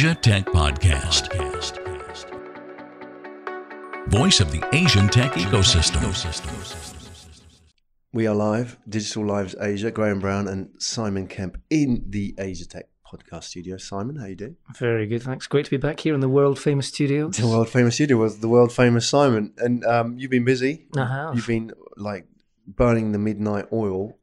Asia Tech Podcast. Voice of the Asian tech ecosystem. We are live, Digital Lives Asia, Graham Brown and Simon Kemp in the Asia Tech podcast studio. Simon, how you doing? Very good, thanks. Great to be back here in the world famous studio. The world famous studio was the world famous Simon, and um, you've been busy. I have. You've been like burning the midnight oil,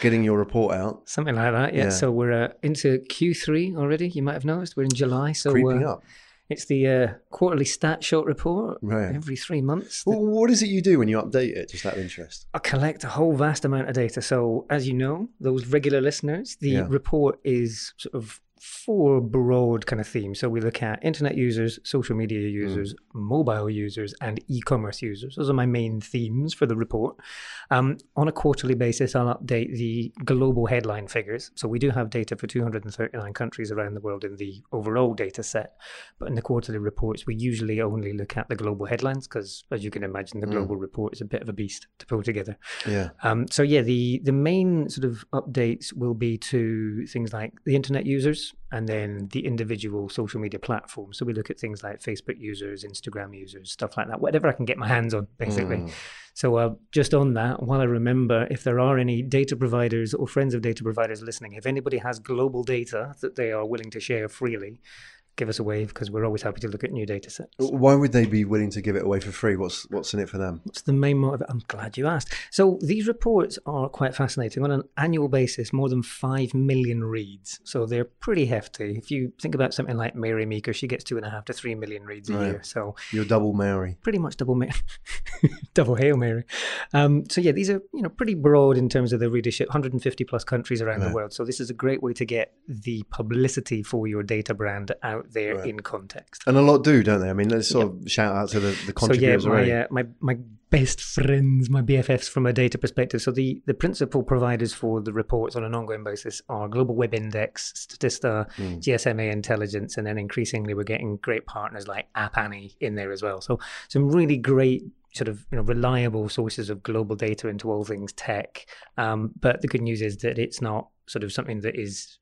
getting your report out, Something like that, yeah. Yeah. So we're uh, into Q3 already. You might have noticed we're in July. So creeping uh, up. it's the uh, quarterly Statshot report Right. every three months. Well, what is it you do when you update it? Just out of interest. I collect a whole vast amount of data. So, as you know, those regular listeners, the Yeah. report is sort of four broad kind of themes. So, we look at internet users, social media users, mobile users, and e commerce users. Those are my main themes for the report. Um, on a quarterly basis, I'll update the global headline figures. So, we do have data for 239 countries around the world in the overall data set. But in the quarterly reports, we usually only look at the global headlines because, as you can imagine, the global report is a bit of a beast to pull together. Yeah. Um, so yeah, the the main sort of updates will be to things like the internet users and then the individual social media platforms. So we look at things like Facebook users, Instagram users, stuff like that. Whatever I can get my hands on, basically. Mm. So uh, just on that, while I remember, if there are any data providers or friends of data providers listening, if anybody has global data that they are willing to share freely, give us a wave because we're always happy to look at new data sets. Why would they be willing to give it away for free? What's what's in it for them? What's the main motive? I'm glad you asked. So these reports are quite fascinating. On an annual basis, more than 5 million reads. So they're pretty hefty. If you think about something like Mary Meeker, she gets two and a half to 3 million reads a Right. year. So You're double Mary. pretty much double Mary. double Hail Mary. Um, so yeah, these are you know pretty broad in terms of the readership. 150 plus countries around Right. the world. So this is a great way to get the publicity for your data brand out there Right. in context. And a lot do, don't they? I mean, let's sort of shout out to the, the So yeah, contributors my, uh, my my best friends, my BFFs from a data perspective. So the the principal providers for the reports on an ongoing basis are Global Web Index, Statista, Hmm. GSMA Intelligence, and then increasingly we're getting great partners like App Annie in there as well. So some really great sort of you know reliable sources of global data into all things tech. Um, but the good news is that it's not sort of something that is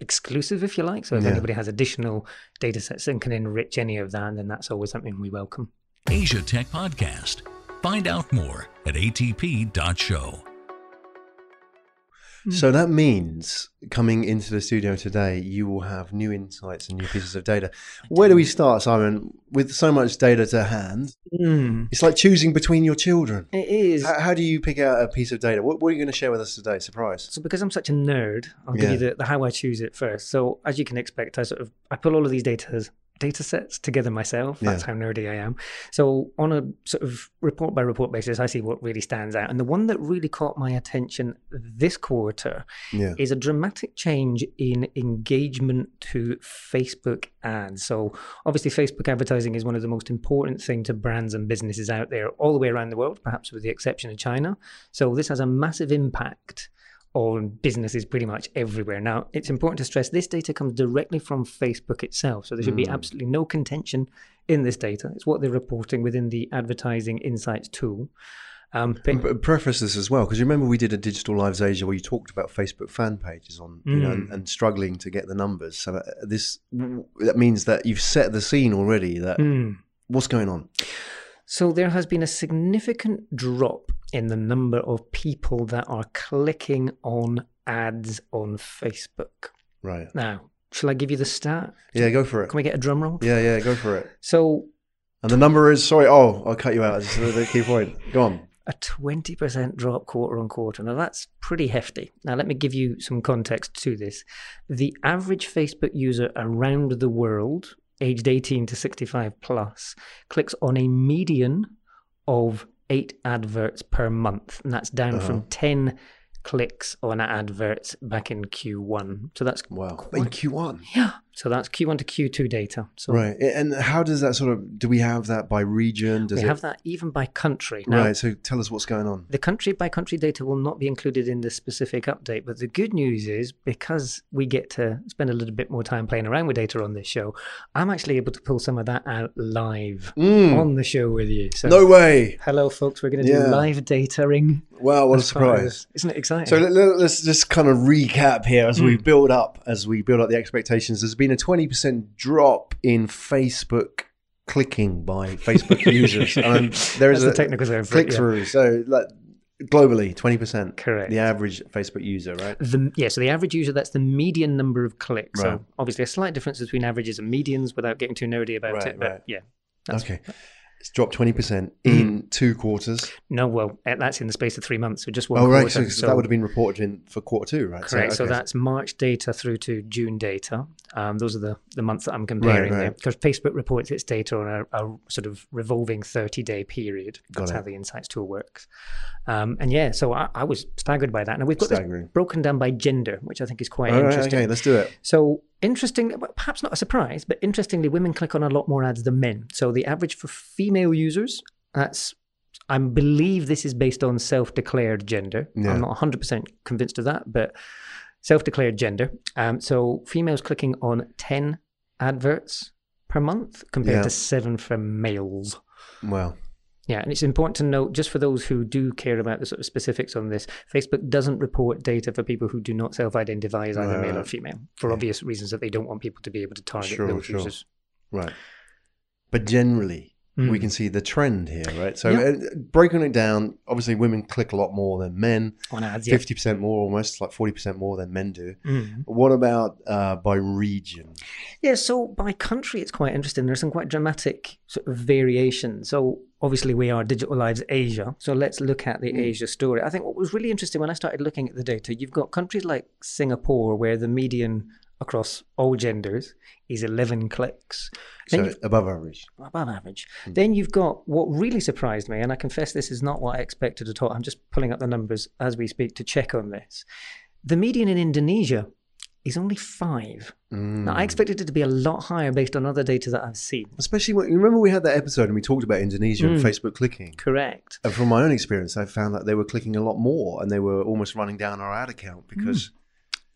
exclusive if you like so if Yeah. anybody has additional data sets and can enrich any of that then that's always something we welcome Asia Tech Podcast. Find out more at atp.show. So that means coming into the studio today, you will have new insights and new pieces of data. Where do we start, Simon? With so much data to hand, Mm, it's like choosing between your children. it is. How, how do you pick out a piece of data? What, what are you going to share with us today? Surprise. So because I'm such a nerd, I'll give you the, the how I choose it first. So as you can expect, I sort of I pull all of these data data sets together myself. That's Yeah. how nerdy I am. So on a sort of report by report basis, I see what really stands out. And the one that really caught my attention this quarter Yeah. is a dramatic change in engagement to Facebook ads. So obviously Facebook advertising is one of the most important thing to brands and businesses out there all the way around the world, perhaps with the exception of China. So this has a massive impact on businesses pretty much everywhere. Now, it's important to stress this data comes directly from Facebook itself. So there should be absolutely no contention in this data. It's what they're reporting within the advertising insights tool. Um, but But preface this as well, because you remember we did a Digital Lives Asia where you talked about Facebook fan pages on, you know, Mm. and, and struggling to get the numbers. So uh, this that means that you've set the scene already. That Mm. what's going on? So there has been a significant drop in the number of people that are clicking on ads on Facebook. Right. Now, shall I give you the stat? Yeah, go for it. Can we get a drum roll? Yeah, yeah, go for it. So And the number is sorry. Oh, I'll cut you out. This is the key point. Go on. a 20% drop quarter on quarter. Now, that's pretty hefty. Now, let me give you some context to this. The average Facebook user around the world, aged 18 to 65 plus, clicks on a median of eight adverts per month. And that's down Uh-huh. from 10 clicks on adverts back in Q1. So that's Wow. In Q1. yeah. So that's Q1 to Q2 data. So Right. And how does that sort of do we have that by region? Does we it have that even by country. Now, Right. So tell us what's going on. The country by country data will not be included in this specific update, but the good news is because we get to spend a little bit more time playing around with data on this show, I'm actually able to pull some of that out live Mm. on the show with you. So, No way. hello, folks. We're going to Yeah. do live dataing. Wow, what a surprise. as- Isn't it exciting? So let, let's just kind of recap here as we Mm. build up, as we build up the expectations. There's been a 20% drop in Facebook clicking by Facebook users. And there is That's the a technical term it, click yeah. through. So like globally, 20%. Correct. The average Facebook user, right? The, yeah, so the average user, that's the median number of clicks. Right. So obviously a slight difference between averages and medians without getting too nerdy about Right, it. But right. yeah. Okay. It's dropped 20% Mm. in two quarters. No, well, that's in the space of three months. So just one Oh, right. quarter. So, so that would have been reported in for quarter two, right? Correct. So, okay. that's March data through to June data. Um, those are the, the months that I'm comparing there. right. Because Facebook reports its data on a, a sort of revolving 30 day period. Got That's it. how the Insights tool works. Um, and yeah, so I, I was staggered by that. Now we've got Staggering. this broken down by gender, which I think is quite All right, interesting. okay, let's do it. So interesting, perhaps not a surprise, but interestingly, women click on a lot more ads than men. So the average for female users, that's I believe this is based on self-declared gender. Yeah. I'm not 100% convinced of that, but self-declared gender. Um, so females clicking on 10 adverts per month compared Yeah. to seven for males. Well, Yeah, and it's important to note, just for those who do care about the sort of specifics on this, Facebook doesn't report data for people who do not self-identify as either Right, male or uh, female, for Yeah. obvious reasons that they don't want people to be able to target Sure, those sure. users. right. But generally, we Mm. can see the trend here, right? So, Yeah. uh, breaking it down, obviously, women click a lot more than men, on ads. Yeah. 50% more almost, like 40% more than men do. Mm. What about uh, by region? Yeah, so by country, it's quite interesting. There's some quite dramatic sort of variation. So obviously, we are Digital Lives Asia. So let's look at the Asia story. I think what was really interesting when I started looking at the data, you've got countries like Singapore where the median across all genders is 11 clicks. Then So, above average. above average. Then you've got what really surprised me, and I confess this is not what I expected at all. I'm just pulling up the numbers as we speak to check on this. The median in Indonesia is only five. Now, Mm. I expected it to be a lot higher based on other data that I've seen. Especially when you remember we had that episode and we talked about Indonesia and Mm. Facebook clicking. Correct. And from my own experience, I found that they were clicking a lot more and they were almost running down our ad account because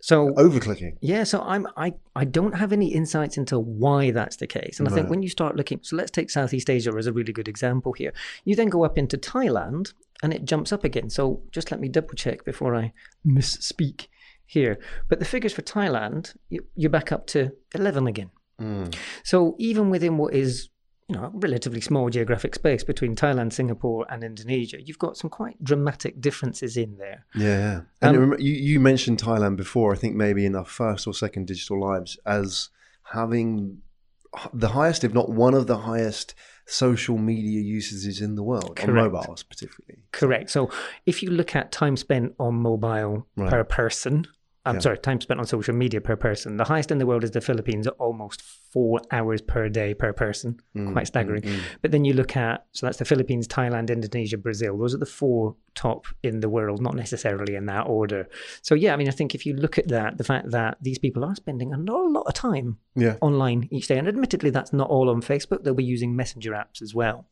So over clicking. yeah, so I'm I I don't have any insights into why that's the case. And I think when you start looking, so let's take Southeast Asia as a really good example here. You then go up into Thailand and it jumps up again. So just let me double check before I misspeak here. But the figures for Thailand, you, you're back up to 11 again. Mm. So even within what is you know relatively small geographic space between Thailand, Singapore, and Indonesia, you've got some quite dramatic differences in there. Yeah, yeah. And Um, you, you mentioned Thailand before, I think maybe in our first or second digital lives, as having the highest, if not one of the highest, social media usages in the world, on Correct. mobiles particularly. Correct. So if you look at time spent on mobile Right. per person, I'm Yeah. sorry, time spent on social media per person, the highest in the world is the Philippines at almost four hours per day per person. Mm, Quite staggering. mm, mm. But then you look at, so that's the Philippines, Thailand, Indonesia, Brazil. Those are the four top in the world, not necessarily in that order. So, yeah, I mean, I think if you look at that, the fact that these people are spending a lot, of time Yeah. online each day, and admittedly, that's not all on Facebook, they'll be using messenger apps as well.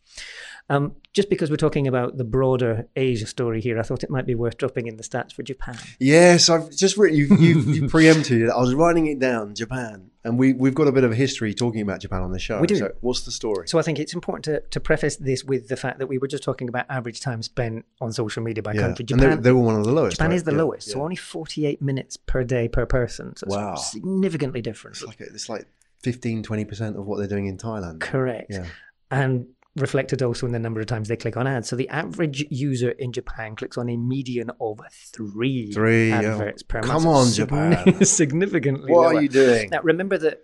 Um, just because we're talking about the broader Asia story here, I thought it might be worth dropping in the stats for Japan. Yes, I've just written, you, you, you preempted it. I was writing it down, Japan. And we, we've got a bit of a history talking about Japan on the show. We do. So what's the story? So I think it's important to, to preface this with the fact that we were just talking about average time spent on social media by yeah. country. and they, Japan, they were one of the lowest. Japan right? is the Yeah, lowest, so only 48 minutes per day per person. So Wow. significantly different. It's like, it's like 15, 20% of what they're doing in Thailand. Correct. Yeah. And reflected also in the number of times they click on ads. So the average user in Japan clicks on a median of three, Three, adverts per month. Come on, Japan. significantly What lower. are you doing? Now, remember that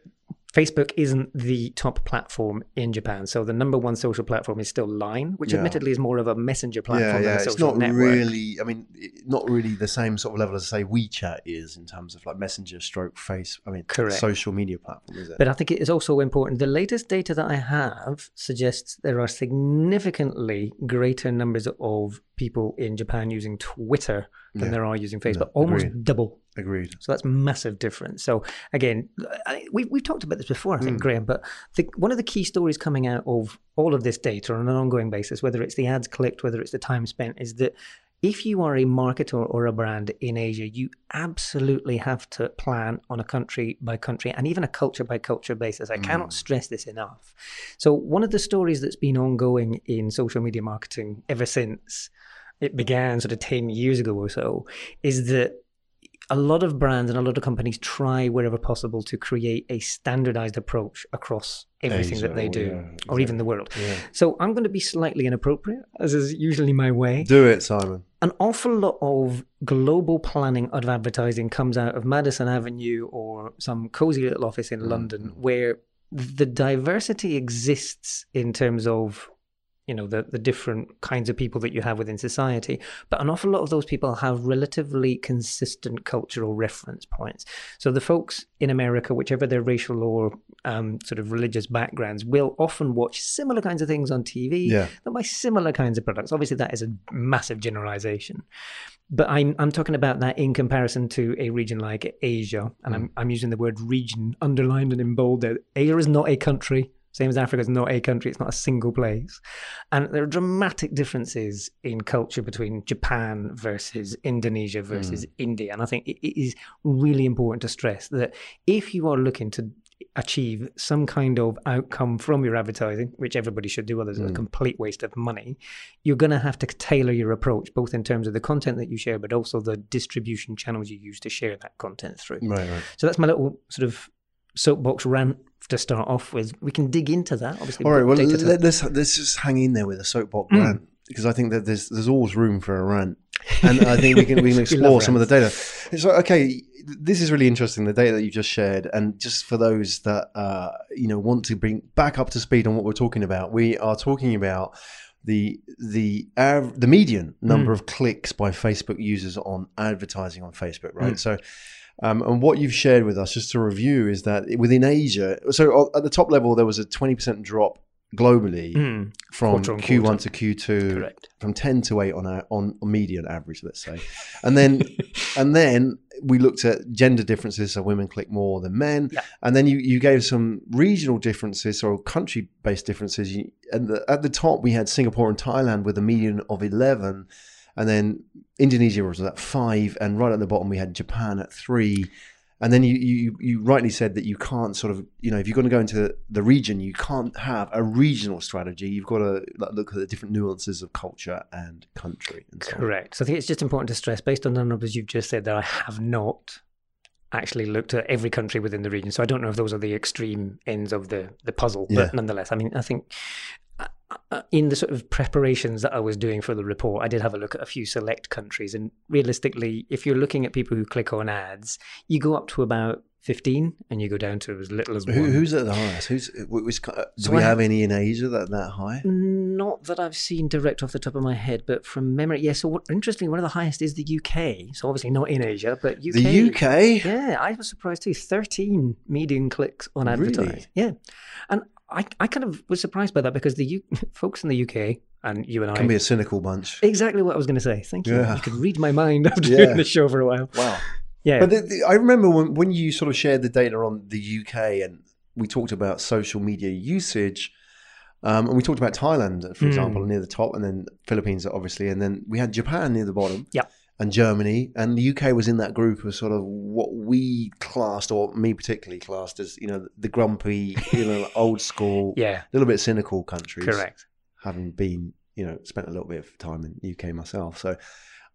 Facebook isn't the top platform in Japan. So the number one social platform is still Line, which Yeah. admittedly is more of a messenger platform yeah, than yeah. a It's not network. really. I mean, not really the same sort of level as say WeChat is in terms of like messenger, stroke, face. I mean, Correct. social media platform, is it? But I think it is also important. The latest data that I have suggests there are significantly greater numbers of people in Japan using Twitter than Yeah. there are using Facebook. No, Almost agreed. double. Agreed. So that's massive difference. So again, I, we, we've talked about this before, I think, Mm. Graham, but the, one of the key stories coming out of all of this data on an ongoing basis, whether it's the ads clicked, whether it's the time spent, is that if you are a marketer or a brand in Asia, you absolutely have to plan on a country by country and even a culture by culture basis. I cannot Mm. stress this enough. So, one of the stories that's been ongoing in social media marketing ever since it began sort of 10 years ago or so is that a lot of brands and a lot of companies try wherever possible to create a standardized approach across everything Asia that they do, yeah, or even the world. Yeah. So I'm going to be slightly inappropriate, as is usually my way. Do it, Simon. An awful lot of global planning of advertising comes out of Madison Avenue or some cozy little office in London mm-hmm. where the diversity exists in terms of you know the, the different kinds of people that you have within society. But an awful lot of those people have relatively consistent cultural reference points. So the folks in america whichever their racial or um, sort of religious backgrounds will often watch similar kinds of things on tv Yeah. that buy similar kinds of products. Obviously that is a massive generalization. But I'm I'm talking about that in comparison to a region like Asia, and I'm I'm using the word region underlined and in bold. There, Asia is not a country, same as Africa is not a country. It's not a single place, and there are dramatic differences in culture between Japan versus Indonesia versus hmm. India. And I think it, is really important to stress that if you are looking to achieve some kind of outcome from your advertising, which everybody should do, otherwise it's a hmm. complete waste of money, you're going to have to tailor your approach, both in terms of the content that you share, but also the distribution channels you use to share that content through. Right, right. So that's my little sort of soapbox rant to start off with. We can dig into that. Obviously, All right. Well, let, us let's just hang in there with a soapbox Mm. rant because I think that there's there's always room for a rant, and I think we can we can explore some of the data. It's like okay, this is really interesting. The data that you just shared, and just for those that uh, you know want to bring back up to speed on what we're talking about, we are talking about the the av- the median number of clicks by Facebook users on advertising on Facebook, right? So. Um, and what you've shared with us, just to review, is that within Asia, so at the top level, there was a 20% drop globally Mm, from Quarter Q1 quarter. to Q2, correct. from 10 to 8 on a, on median average, let's say. And then and then we looked at gender differences, so women click more than men. Yeah. And then you, you gave some regional differences or country based differences. You, and the, at the top, we had Singapore and Thailand with a median of 11. And then Indonesia was at five. And right at the bottom, we had Japan at three. And then you, you, you rightly said that you can't sort of, you know, if you're going to go into the region, you can't have a regional strategy. You've got to look at the different nuances of culture and country. And so on. Correct. So I think it's just important to stress, based on the numbers you've just said, that I have not actually looked at every country within the region. So I don't know if those are the extreme ends of the the puzzle, Yeah. but nonetheless, I mean, I think. Uh, uh, In the sort of preparations that I was doing for the report, I did have a look at a few select countries. And realistically, if you're looking at people who click on ads, you go up to about 15 and you go down to as little as Who, one. who's at the highest? Who's which, do we have any in Asia that that high? Not that I've seen direct off the top of my head, but from memory, yeah. So what, interestingly, one of the highest is the UK. So obviously not in Asia, but UK. The UK. Yeah, I was surprised too. Thirteen median clicks on Really? advertising. Yeah, and I, I kind of was surprised by that because the U, folks in the UK and you and I Can be a cynical bunch. exactly what I was going to say. Thank you. Yeah. You could read my mind after Yeah. doing the show for a while. Wow. Yeah, But the, the, I remember when, when you sort of shared the data on the UK and we talked about social media usage. Um, and we talked about Thailand, for Mm. example, near the top, and then Philippines, obviously, and then we had Japan near the bottom. Yep. And Germany, and the UK was in that group of sort of what we classed, or me particularly classed as, you know, the grumpy, you know, old school, yeah, a little bit cynical countries. correct. having been, you know, spent a little bit of time in UK myself. So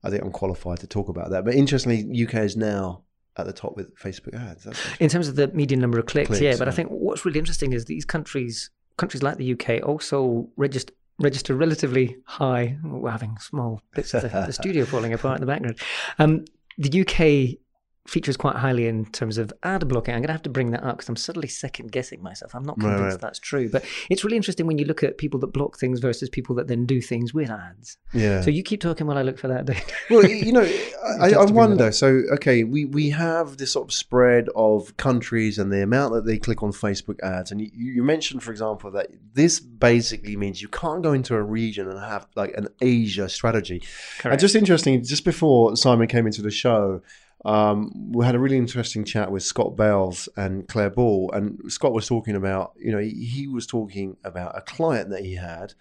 I think I'm qualified to talk about that. But interestingly, UK is now at the top with Facebook ads. In terms of the median number of clicks, Clicks, yeah. But I think what's really interesting is these countries, countries like the UK, also register register relatively high. We're having small bits of the, the studio falling apart in the background. Um, the UK features quite highly in terms of ad blocking. I'm going to have to bring that up because I'm suddenly second guessing myself. I'm not convinced right. that's true, but it's really interesting when you look at people that block things versus people that then do things with ads. yeah. So you keep talking while I look for that data. well, you know, I, I to bring that wonder. So, okay, we, we have this sort of spread of countries and the amount that they click on Facebook ads. And you, you mentioned, for example, that this basically means you can't go into a region and have like an Asia strategy. Correct. And just interesting, just before Simon came into the show, um, we had a really interesting chat with Scott Bells and Claire Ball. And Scott was talking about, you know, he, he was talking about a client that he had,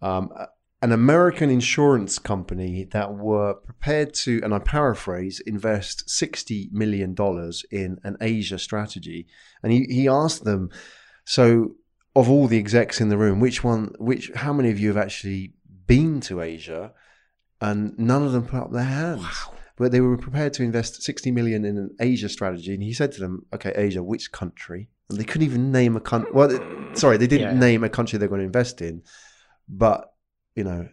um, an American insurance company that were prepared to, and I paraphrase, invest $60 million in an Asia strategy. And he, he asked them, so of all the execs in the room, which one, which, how many of you have actually been to Asia? And none of them put up their hands. But they were prepared to invest 60 million in an Asia strategy. And he said to them, okay, Asia, which country? And they couldn't even name a country. Well, they- sorry, they didn't Yeah. name a country they're going to invest in. But, you know,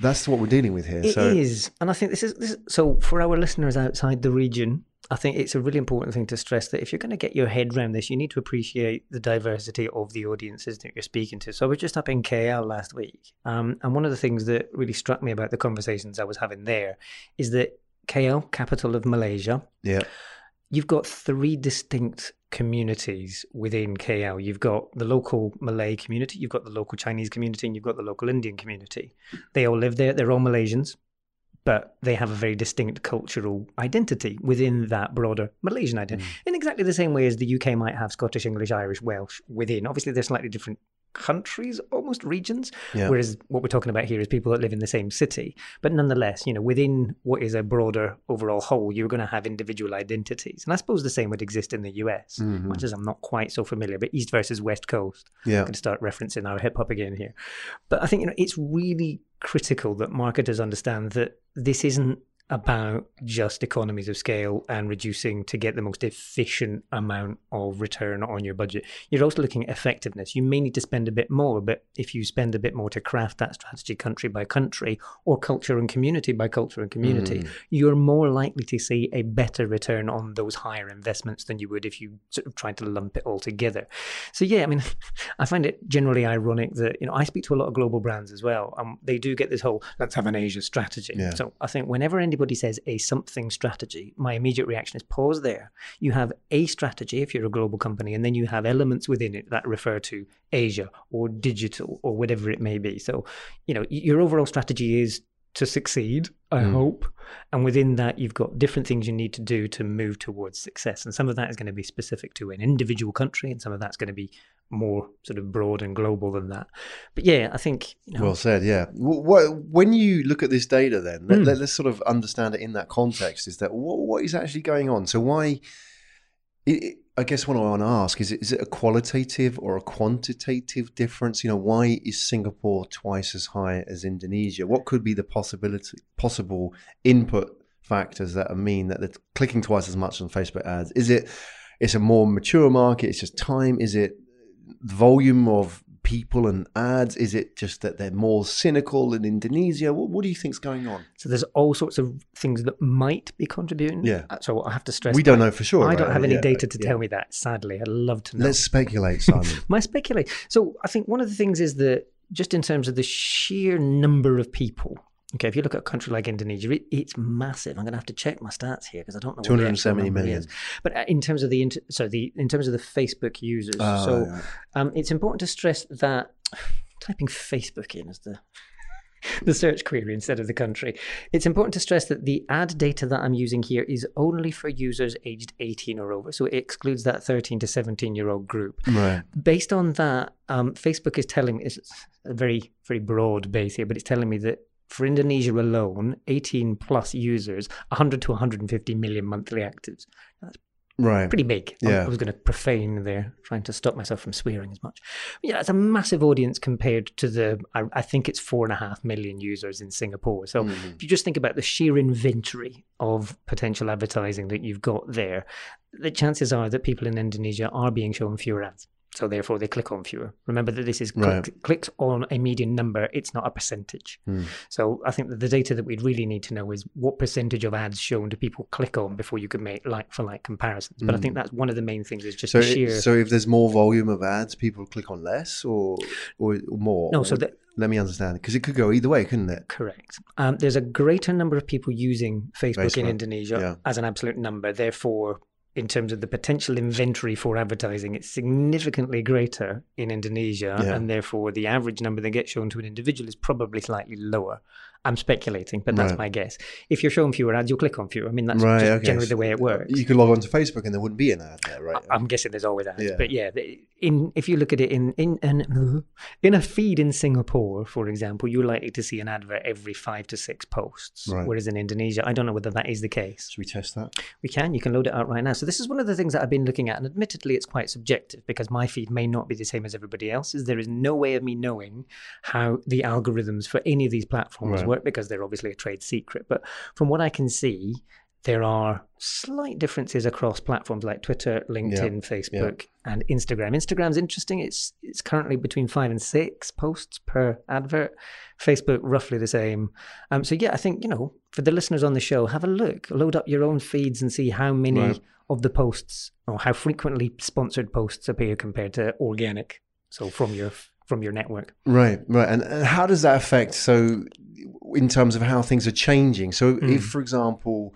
that's what we're dealing with here. It is, so, and I think this is, this is so for our listeners outside the region. I think it's a really important thing to stress that if you're going to get your head around this, you need to appreciate the diversity of the audiences that you're speaking to. So I was just up in KL last week, um, and one of the things that really struck me about the conversations I was having there is that KL, capital of Malaysia, yeah. you've got three distinct communities within KL. You've got the local Malay community, you've got the local Chinese community, and you've got the local Indian community. They all live there. They're all Malaysians, but they have a very distinct cultural identity within that broader Malaysian identity. Mm. In exactly the same way as the UK might have Scottish, English, Irish, Welsh within. Obviously, they're slightly different countries, almost regions. Yeah. Whereas what we're talking about here is people that live in the same city. But nonetheless, you know, within what is a broader overall whole, you're going to have individual identities. And I suppose the same would exist in the US, Mhm. much as I'm not quite so familiar. But East versus West Coast, Yeah. I'm going to start referencing our hip hop again here. But I think you know it's really critical that marketers understand that this isn't about just economies of scale and reducing to get the most efficient amount of return on your budget. You're also looking at effectiveness. You may need to spend a bit more, but if you spend a bit more to craft that strategy country by country or culture and community by culture and community, Mm. you're more likely to see a better return on those higher investments than you would if you sort of tried to lump it all together. So yeah, I mean, I find it generally ironic that you know I speak to a lot of global brands as well. Um, they do get this whole let's have an Asia strategy. Yeah. So I think whenever anybody says a something strategy, my immediate reaction is pause there. You have a strategy if you're a global company, and then you have elements within it that refer to Asia or digital or whatever it may be. So you know your overall strategy is to succeed. I Mm. hope. And within that, you've got different things you need to do to move towards success. And some of that is going to be specific to an individual country, and some of that's going to be more sort of broad and global than that. But yeah, I think you know, Well said, yeah. What, when you look at this data, then Mm. let, us sort of understand it in that context. Is that what, what is actually going on? So why? It, I guess what I want to ask is: it, is it a qualitative or a quantitative difference? You know, why is Singapore twice as high as Indonesia? What could be the possibility, possible input factors that mean that they're clicking twice as much on Facebook ads? Is it? It's a more mature market. It's just time. Is it volume of people and ads? Is it just that they're more cynical in Indonesia? What, what do you think's going on? so there's all sorts of things that might be contributing. Yeah. Uh, So I have to stress we don't know for sure. I right? don't have any Yeah, data to yeah. tell me that. Sadly, I'd love to know. Let's speculate, Simon. My speculate. So I think one of the things is that just in terms of the sheer number of people. Okay, if you look at a country like Indonesia, it, it's massive. I'm going to have to check my stats here because I don't know. what the actual 270 number million. is. But uh, in terms of the inter- so the in terms of the Facebook users, Oh, so yeah. um, it's important to stress that typing Facebook in as the the search query instead of the country. It's important to stress that the ad data that I'm using here is only for users aged 18 or over, so it excludes that 13 to 17 year old group. right. Based on that, um, Facebook is telling me it's a very very broad base here, but it's telling me that for Indonesia alone, 18 plus users, 100 to 150 million monthly actives Right. pretty big. I- Yeah. I was going to profane there, trying to stop myself from swearing as much. But yeah, it's a massive audience compared to the, I, I think it's four and a half million users in Singapore. So Mhm. if you just think about the sheer inventory of potential advertising that you've got there, the chances are that people in Indonesia are being shown fewer ads. So therefore, they click on fewer. Remember that this is click, Right. clicks on a median number; it's not a percentage. Hmm. So I think that the data that we'd really need to know is what percentage of ads shown do people click on before you can make like for like comparisons. But I think that's one of the main things is just Hmm. So, the sheer. it, so if there's more volume of ads, people click on less or or, or more. no, so that let me understand because it could go either way, couldn't it? correct. Um, there's a greater number of people using Facebook, in Indonesia yeah. as an absolute number. Therefore, in terms of the potential inventory for advertising, it's significantly greater in Indonesia, Yeah. and therefore the average number that gets shown to an individual is probably slightly lower. I'm speculating, but that's Right. my guess. If you're showing fewer ads, you'll click on fewer. I mean, that's right. Okay. generally the way it works. You could log on to Facebook and there wouldn't be an ad there, right? I- I'm guessing there's always ads, Yeah. but yeah, in if you look at it in in in, in a feed in Singapore, for example, you're likely to see an advert every five to six posts, Right. whereas in Indonesia, I don't know whether that is the case. Should we test that? We can, you can load it out right now. So this is one of the things that I've been looking at, and admittedly, it's quite subjective because my feed may not be the same as everybody else's. There is no way of me knowing how the algorithms for any of these platforms Right. work because they're obviously a trade secret. But from what I can see, there are slight differences across platforms like Twitter, LinkedIn, Facebook, and Instagram. Instagram's interesting. It's it's currently between five and six posts per advert. Facebook roughly the same. Um, so yeah, I think you know for the listeners on the show, have a look, load up your own feeds and see how many Right. of the posts or how frequently sponsored posts appear compared to organic. So from your from your network. Right, right. And, and how does that affect? So, in terms of how things are changing. So, Mm. if, for example,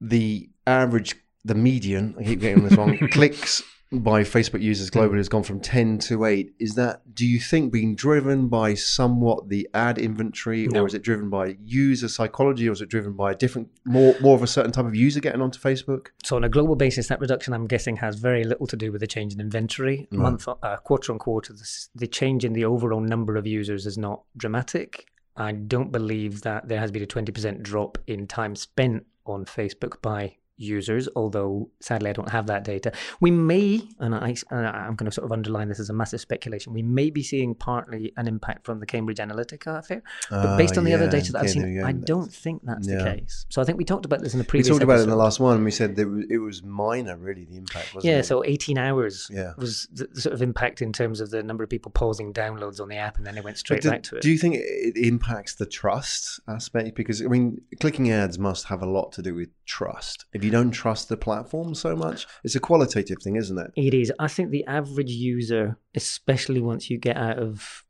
the average, the median, I keep getting this wrong, clicks by Facebook users globally has gone from 10 to 8, is that, do you think, being driven by somewhat the ad inventory, No. or is it driven by user psychology, or is it driven by a different, more, more of a certain type of user getting onto Facebook? So on a global basis, that reduction, I'm guessing, has very little to do with the change in inventory. Right. Month, uh, quarter on quarter, the, the change in the overall number of users is not dramatic. I don't believe that there has been a 20% drop in time spent on Facebook by users, although sadly I don't have that data. We may, and I, I'm going to sort of underline this as a massive speculation, we may be seeing partly an impact from the Cambridge Analytica affair. But based on the other ah, data that I've seen, I don't think that's Yeah. the case. So I think we talked about this in the previous. We talked about it in the last one, and we said that it was, minor, really, the impact, wasn't Yeah, it? so 18 hours Yeah. was the the sort of impact in terms of the number of people pausing downloads on the app and then they went straight do, back to it. do you think it impacts the trust aspect? Because I mean, clicking ads must have a lot to do with trust. If you don't trust the platform so much, it's a qualitative thing, isn't it? It is. I think the average user, especially once you get out of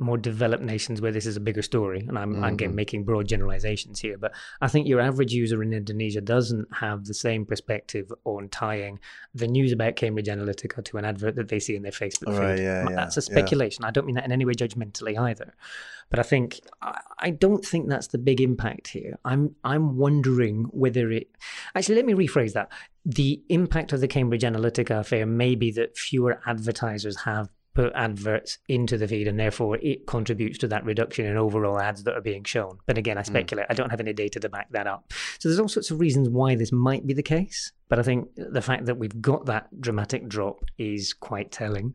more developed nations where this is a bigger story, and I'm, I'm again making broad generalizations here, but I think your average user in Indonesia doesn't have the same perspective on tying the news about Cambridge Analytica to an advert that they see in their Facebook Oh, feed. right, yeah, M- yeah, That's a yeah. speculation. I don't mean that in any way judgmentally either, but I think I, I don't think that's the big impact here. I'm I'm wondering whether it actually let me rephrase that. The impact of the Cambridge Analytica affair may be that fewer advertisers have put adverts into the feed and therefore it contributes to that reduction in overall ads that are being shown. But again, I hmm. speculate. I don't have any data to back that up. So there's all sorts of reasons why this might be the case. But I think the fact that we've got that dramatic drop is quite telling.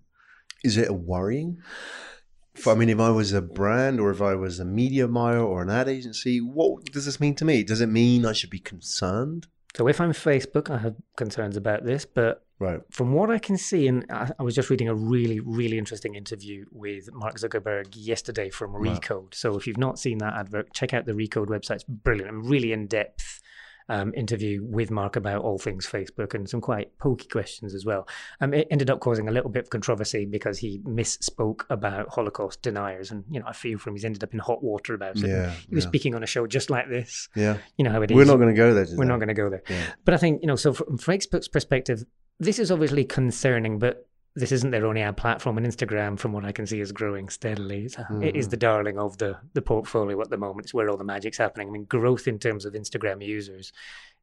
Is it a worrying? If- I mean, if I was a brand or if I was a media buyer or an ad agency, what does this mean to me? Does it mean I should be concerned? So if I'm Facebook, I have concerns about this, but Right. from what I can see, and I, I was just reading a really, really interesting interview with Mark Zuckerberg yesterday from. Recode. So if you've not seen that advert, check out the Recode website. It's brilliant and really in depth. Um, interview with Mark about all things Facebook and some quite pokey questions as well. Um, it ended up causing a little bit of controversy because he misspoke about Holocaust deniers, and you know I feel from. He's ended up in hot water about it. Yeah. He was yeah. speaking on a show just like this. yeah. You know how it is. We're not going to go there. We're not going to go there. Yeah. But I think, you know, so from Facebook's perspective, this is obviously concerning, but this isn't their only ad platform. And Instagram, from what I can see, is growing steadily. It's, It is Mhm. the darling of the, the portfolio at the moment. It's where all the magic's happening. I mean, growth in terms of Instagram users,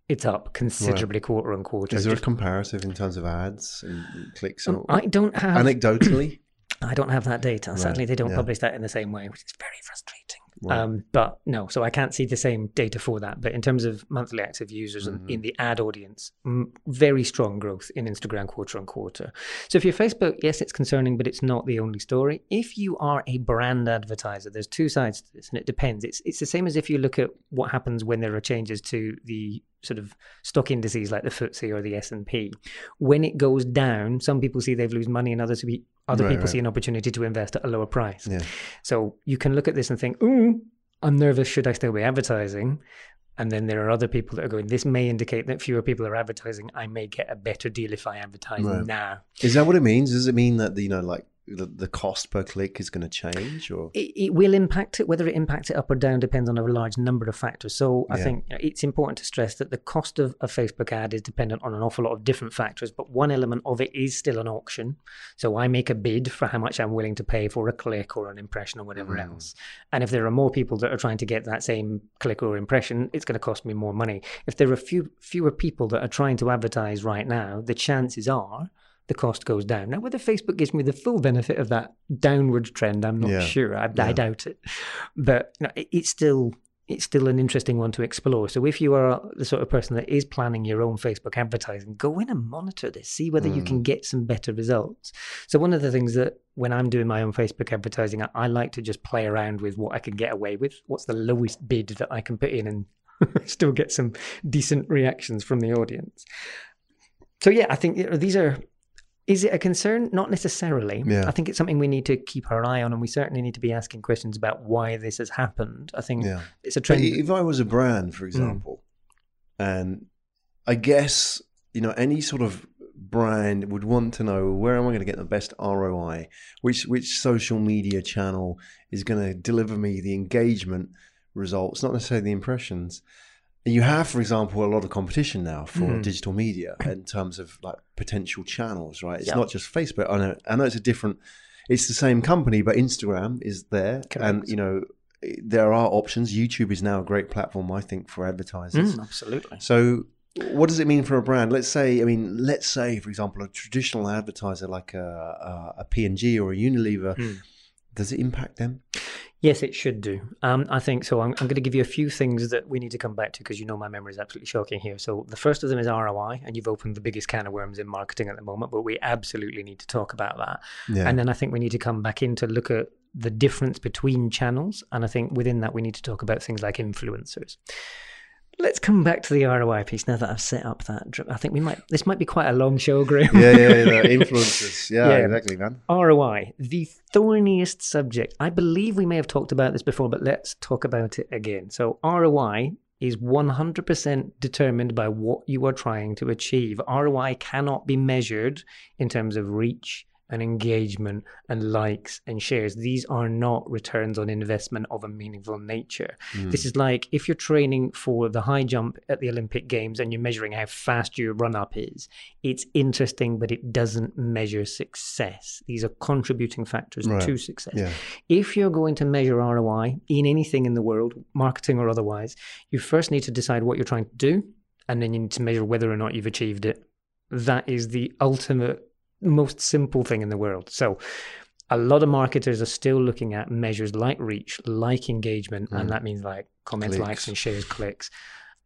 it's up considerably quarter on quarter. Is there a comparative in terms of ads and clicks? um, I don't have anecdotally? I don't have that data. Right, Sadly, they don't yeah. publish that in the same way, which is very frustrating. Right. Um, but no, so I can't see the same data for that. But in terms of monthly active users and Mm-hmm. in the ad audience, m- very strong growth in Instagram quarter on quarter. So if you're Facebook, yes, it's concerning, but it's not the only story. If you are a brand advertiser, there's two sides to this, and it depends. It's it's the same as if you look at what happens when there are changes to the sort of stock indices like the FTSE or the S and P. When it goes down, some people see they've lose money, and others other Right, people right. see an opportunity to invest at a lower price. Yeah. So you can look at this and think, "Ooh, I'm nervous. Should I still be advertising?" And then there are other people that are going, "This may indicate that fewer people are advertising. I may get a better deal if I advertise Right. now." Is that what it means? Does it mean that you know, like the, the cost per click is going to change, or It, it will impact it. Whether it impacts it up or down depends on a large number of factors. So I Yeah. think you know, it's important to stress that the cost of a Facebook ad is dependent on an awful lot of different factors, but one element of it is still an auction. So I make a bid for how much I'm willing to pay for a click or an impression or whatever Mhm. else. And if there are more people that are trying to get that same click or impression, it's going to cost me more money. If there are few, fewer people that are trying to advertise right now, the chances are the cost goes down. Now, whether Facebook gives me the full benefit of that downward trend, I'm not Yeah. sure. I, Yeah. I doubt it. But you know, it, it's still it's still an interesting one to explore. So if you are the sort of person that is planning your own Facebook advertising, go in and monitor this, see whether you Mm. can get some better results. So one of the things that when I'm doing my own Facebook advertising, I, I like to just play around with what I can get away with. What's the lowest bid that I can put in and still get some decent reactions from the audience. So yeah, I think these are. Is it a concern? Not necessarily. Yeah. I think it's something we need to keep our eye on, and we certainly need to be asking questions about why this has happened. I think Yeah. it's a But trend. if I was a brand, for mm. example, and I guess you know any sort of brand would want to know where am I going to get the best ROI, which which social media channel is going to deliver me the engagement results, not necessarily the impressions. And you have, for example, a lot of competition now for Mhm. digital media in terms of like potential channels, right? It's Yeah. not just Facebook. I know, I know it's a different, it's the same company, but Instagram is there, and you know there are options. YouTube is now a great platform, I think, for advertisers. Mm, absolutely. So, what does it mean for a brand? Let's say, I mean, let's say, for example, a traditional advertiser like a, a, a P&G or a Unilever, Mm. Does it impact them? Yes, it should do. Um, I think so. I'm, I'm going to give you a few things that we need to come back to because you know my memory is absolutely shocking here. So the first of them is ROI, and you've opened the biggest can of worms in marketing at the moment, but we absolutely need to talk about that. Yeah. And then I think we need to come back in to look at the difference between channels, and I think within that we need to talk about things like influencers. Let's come back to the ROI piece now that I've set up that. I think we might. This might be quite a long show, Graham. yeah, yeah, yeah, influencers. Yeah, Yeah. exactly, man. ROI, the thorniest subject. I believe we may have talked about this before, but let's talk about it again. So, ROI is 100% determined by what you are trying to achieve. ROI cannot be measured in terms of reach and engagement and likes and shares. These are not returns on investment of a meaningful nature. Hmm. This is like if you're training for the high jump at the Olympic Games and you're measuring how fast your run up is. It's interesting, but it doesn't measure success. These are contributing factors Right. to success. Yeah. If you're going to measure ROI in anything in the world, marketing or otherwise, you first need to decide what you're trying to do, and then you need to measure whether or not you've achieved it. That is the ultimate, most simple thing in the world. So, a lot of marketers are still looking at measures like reach, like engagement, Mm. and that means like comments, likes, and shares, clicks.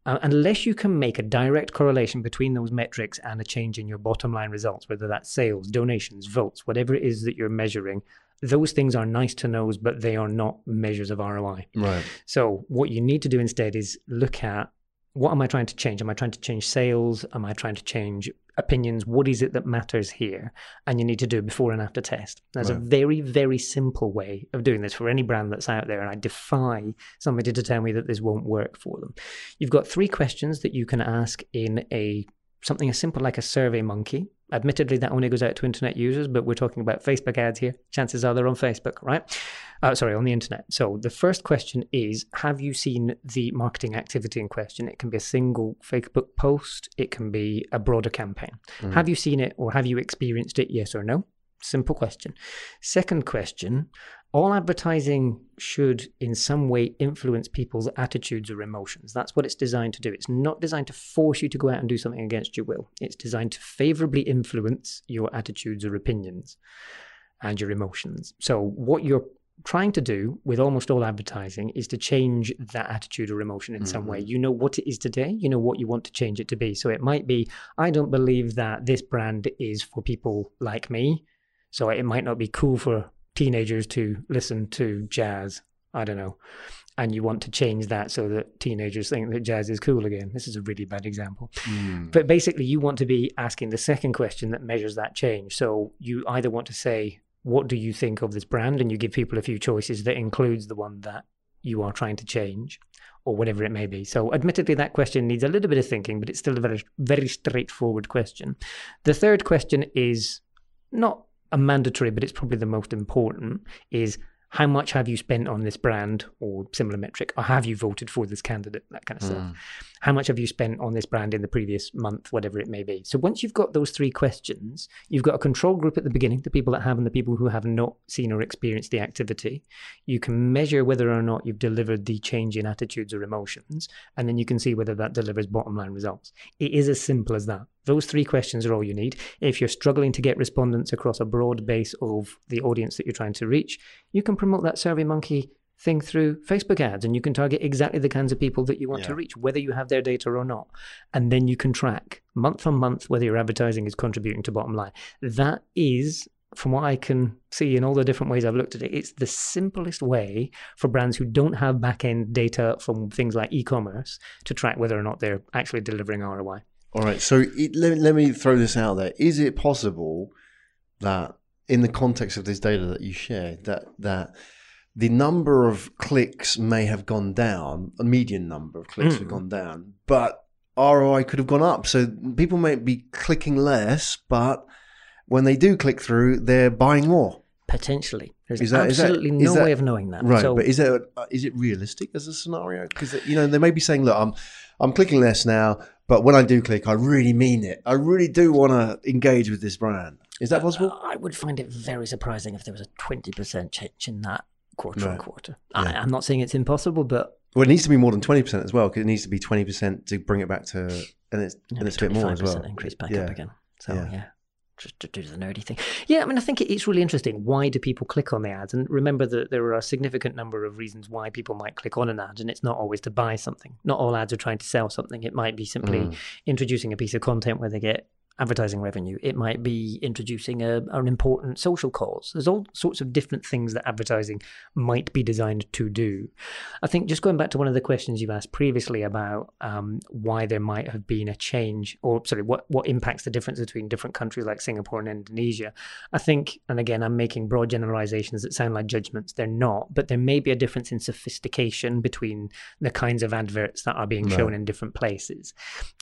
Uh, unless you can make a direct correlation between those metrics and a change in your bottom line results, whether that's sales, donations, votes, whatever it is that you're measuring, those things are nice to knows, but they are not measures of ROI. Right. So what you need to do instead is look at what am I trying to change? Am I trying to change sales? Am I trying to change opinions? What is it that matters here? And you need to do a before and after test. There's a very, very simple way of doing this for any brand that's out there. And I defy somebody to tell me that this won't work for them. You've got three questions that you can ask in a something as simple like a SurveyMonkey. Admittedly, that only goes out to internet users, but we're talking about Facebook ads here. Chances are they're on Facebook, right? Uh, sorry, on the internet. So the first question is Have you seen the marketing activity in question? It can be a single Facebook post, it can be a broader campaign. Mm. Have you seen it or have you experienced it? Yes or no? Simple question. Second question All advertising should in some way influence people's attitudes or emotions. That's what it's designed to do. It's not designed to force you to go out and do something against your will, it's designed to favorably influence your attitudes or opinions and your emotions. So, what you're trying to do with almost all advertising is to change that attitude or emotion in some way. You know what it is today, you know what you want to change it to be. So, it might be, I don't believe that this brand is for people like me. So, it might not be cool for teenagers to listen to jazz. I don't know. And you want to change that so that teenagers think that jazz is cool again. This is a really bad example. Mm. But basically, you want to be asking the second question that measures that change. So you either want to say, What do you think of this brand? And you give people a few choices that includes the one that you are trying to change or whatever it may be. So, admittedly, that question needs a little bit of thinking, but it's still a very, very straightforward question. The third question is not a mandatory, but it's probably the most important is how much have you spent on this brand or similar metric, or have you voted for this candidate, that kind of stuff Mm. How much have you spent on this brand in the previous month, whatever it may be. So once you've got those three questions, you've got a control group at the beginning, the people that have and the people who have not seen or experienced the activity. You can measure whether or not you've delivered the change in attitudes or emotions, and then you can see whether that delivers bottom line results. It is as simple as that. Those three questions are all you need. If you're struggling to get respondents across a broad base of the audience that you're trying to reach, you can promote that SurveyMonkey thing through Facebook ads and you can target exactly the kinds of people that you want to reach, whether you have their data or not. And then you can track month on month whether your advertising is contributing to bottom line. That is from what I can see in all the different ways I've looked at it, it's the simplest way for brands who don't have back end data from things like e commerce to track whether or not they're actually delivering ROI. All right. So it, let, let me throw this out there. Is it possible that, in the context of this data that you shared, that that the number of clicks may have gone down, a median number of clicks Mm. have gone down, but ROI could have gone up. So people may be clicking less, but when they do click through, they're buying more. Potentially. There's Is that- absolutely is no that- way of knowing that. Right, So, but is it uh, it realistic as a scenario? Because you know they may be saying, "Look, I'm I'm clicking less now, but when I do click, I really mean it. I really do want to engage with this brand." Is that possible? I would find it very surprising if there was a 20% change in that quarter on quarter. Yeah. I, I'm not saying it's impossible, but Well, it needs to be more than twenty percent as well, because it needs to be twenty percent to bring it back to, and it's and it's a bit more as well. increase back yeah. up again. So Yeah. yeah. Just to do the nerdy thing. Yeah, I mean, I think it's really interesting. Why do people click on the ads? And remember that there are a significant number of reasons why people might click on an ad, and it's not always to buy something. Not all ads are trying to sell something. It might be simply Mm. introducing a piece of content where they get advertising revenue. It might be introducing a, an important social cause. There's all sorts of different things that advertising might be designed to do. I think just going back to one of the questions you asked previously about um, why there might have been a change, or sorry, what, what impacts the difference between different countries like Singapore and Indonesia. I think, and again, I'm making broad generalizations that sound like judgments. They're not, but there may be a difference in sophistication between the kinds of adverts that are being shown in different places.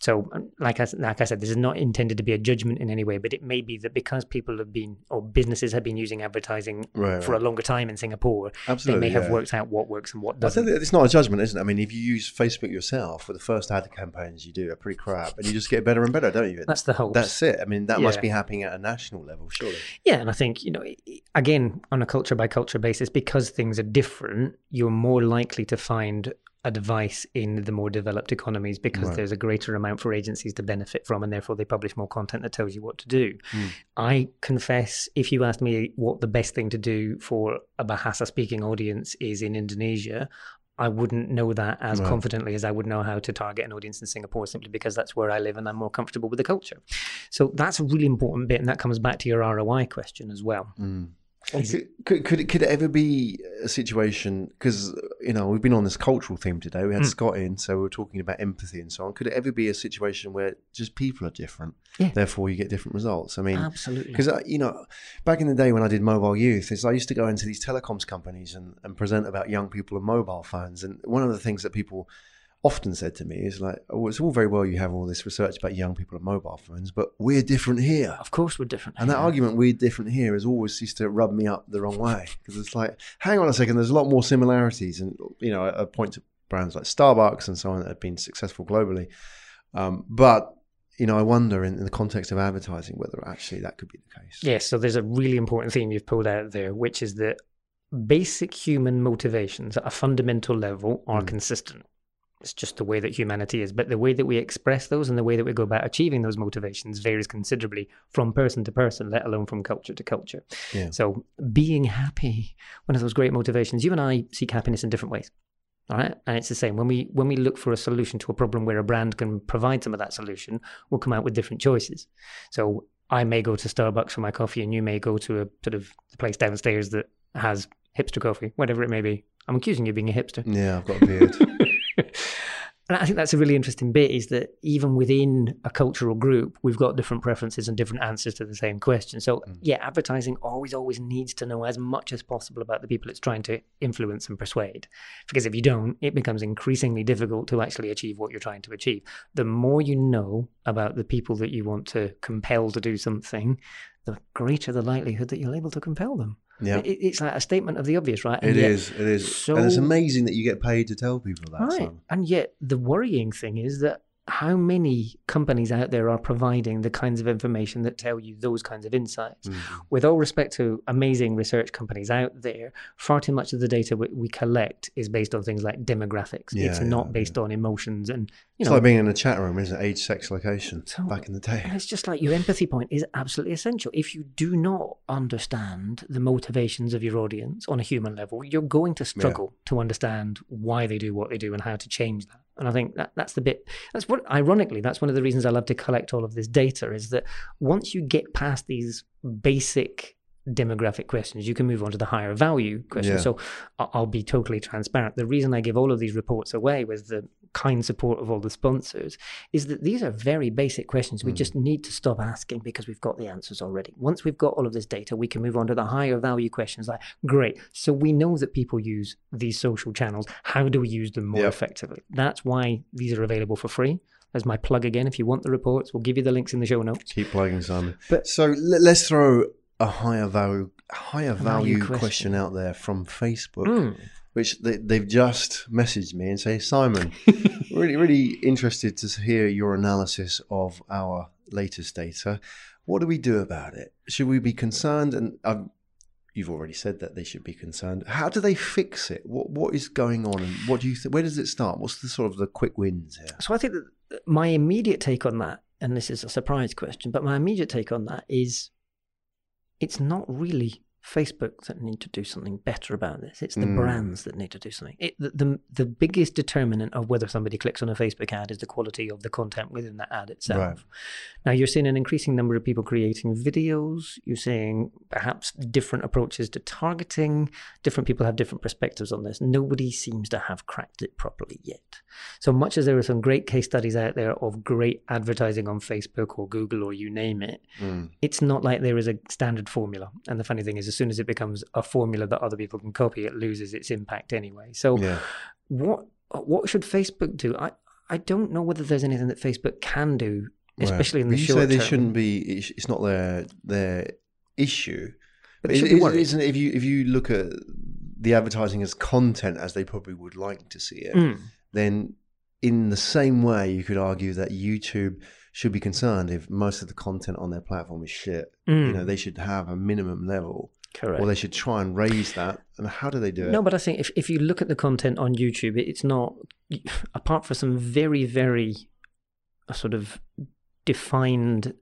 So, um, like I, like I said, this is not intended to be a judgment in any way, but it may be that because people have been, or businesses have been using advertising Right, for right. a longer time in Singapore, Absolutely, they may have worked out what works and what doesn't. think it's not a judgment, isn't it? I mean, if you use Facebook yourself, for the first ad campaigns you do are pretty crap, and you just get better and better, don't you? That's the hope. That's it. I mean, that must be happening at a national level, surely. Yeah, and I think you know, again, on a culture by culture basis, because things are different, you're more likely to find a device in the more developed economies because Right. there's a greater amount for agencies to benefit from, and therefore they publish more content that tells you what to do. Mm. I confess, if you asked me what the best thing to do for a Bahasa speaking audience is in Indonesia, I wouldn't know that as Right. confidently as I would know how to target an audience in Singapore simply because that's where I live and I'm more comfortable with the culture. So that's a really important bit, and that comes back to your ROI question as well. Mm. Could, could, could, it, could it ever be a situation because you know we've been on this cultural theme today we had Mm. scott in so we were talking about empathy and so on could it ever be a situation where just people are different Yeah. therefore you get different results i mean Absolutely. because you know back in the day when i did mobile youth is i used to go into these telecoms companies and, and present about young people and mobile phones and one of the things that people often said to me is like oh it's all very well you have all this research about young people and mobile phones but we're different here Of course, we're different. and that Yeah. argument, we're different here, has always used to rub me up the wrong way because it's like, hang on a second, there's a lot more similarities. And, you know, I I point to brands like Starbucks and so on that have been successful globally. Um, but, you know, I wonder in, in the context of advertising whether actually that could be the case. Yes, so there's a really important theme you've pulled out there, which is that basic human motivations at a fundamental level are Mm. consistent. It's just the way that humanity is. But the way that we express those and the way that we go about achieving those motivations varies considerably from person to person, let alone from culture to culture. Yeah. So being happy, one of those great motivations, you and I seek happiness in different ways. All right. And it's the same. When we when we look for a solution to a problem where a brand can provide some of that solution, we'll come out with different choices. So I may go to Starbucks for my coffee and you may go to a sort of place downstairs that has hipster coffee, whatever it may be. I'm accusing you of being a hipster. Yeah, I've got a beard. And I think that's a really interesting bit is that even within a cultural group, we've got different preferences and different answers to the same question. So, Mm. yeah, advertising always, always needs to know as much as possible about the people it's trying to influence and persuade. Because if you don't, it becomes increasingly difficult to actually achieve what you're trying to achieve. The more you know about the people that you want to compel to do something, the greater the likelihood that you're able to compel them. Yeah. It, it's like a statement of the obvious, right? it yet, is. It is. and it's amazing that you get paid to tell people that. Right. And yet, the worrying thing is that how many companies out there are providing the kinds of information that tell you those kinds of insights? Mm. With all respect to amazing research companies out there, far too much of the data we, we collect is based on things like demographics. Yeah, it's Yeah, not yeah, based on emotions and you It's know. like being in a chat room, isn't it? Age, sex, location. So- back in the day. and it's just like your empathy point is absolutely essential. If you do not understand the motivations of your audience on a human level, you're going to struggle to understand why they do what they do and how to change that. And I think that that's the bit. That's what, ironically, that's one of the reasons I love to collect all of this data is that once you get past these basic demographic questions. You can move on to the higher value questions. Yeah. So I'll be totally transparent. The reason I give all of these reports away with the kind support of all the sponsors is that these are very basic questions we hmm. just need to stop asking because we've got the answers already. Once we've got all of this data, we can move on to the higher value questions like, great, so we know that people use these social channels. How do we use them more Yep. effectively? That's why these are available for free. As my plug again, if you want the reports, we'll give you the links in the show notes. Keep plugging, Simon. But- so let's throw a higher value, higher value, value question. question. out there from Facebook, Mm. which they, they've just messaged me and say, Simon, really, really interested to hear your analysis of our latest data. What do we do about it? Should we be concerned? And um, you've already said that they should be concerned. How do they fix it? What what is going on? And what do you think? Where does it start? What's the sort of the quick wins here? So I think that my immediate take on that, and this is a surprise question, but my immediate take on that is it's not really Facebook that need to do something better about this. It's the Mm. brands that need to do something. It, the, the the biggest determinant of whether somebody clicks on a Facebook ad is the quality of the content within that ad itself. Right. Now you're seeing an increasing number of people creating videos. You're seeing perhaps different approaches to targeting. Different people have different perspectives on this. Nobody seems to have cracked it properly yet. So much as there are some great case studies out there of great advertising on Facebook or Google or you name it, Mm. it's not like there is a standard formula. And the funny thing is, as soon as it becomes a formula that other people can copy, it loses its impact anyway. So Yeah. what what should Facebook do? I I don't know whether there's anything that Facebook can do, Right. especially in But the you short say they term. shouldn't be. It's not their their issue. But they Is- should be is- worried. isn't? If you if you look at the advertising as content as they probably would like to see it, Mm. then in the same way you could argue that YouTube should be concerned if most of the content on their platform is shit. You Mm. know, they should have a minimum level, Correct. or they should try and raise that. And how do they do it? No, but I think if, if you look at the content on YouTube, it's not, apart from some very, very uh, sort of defined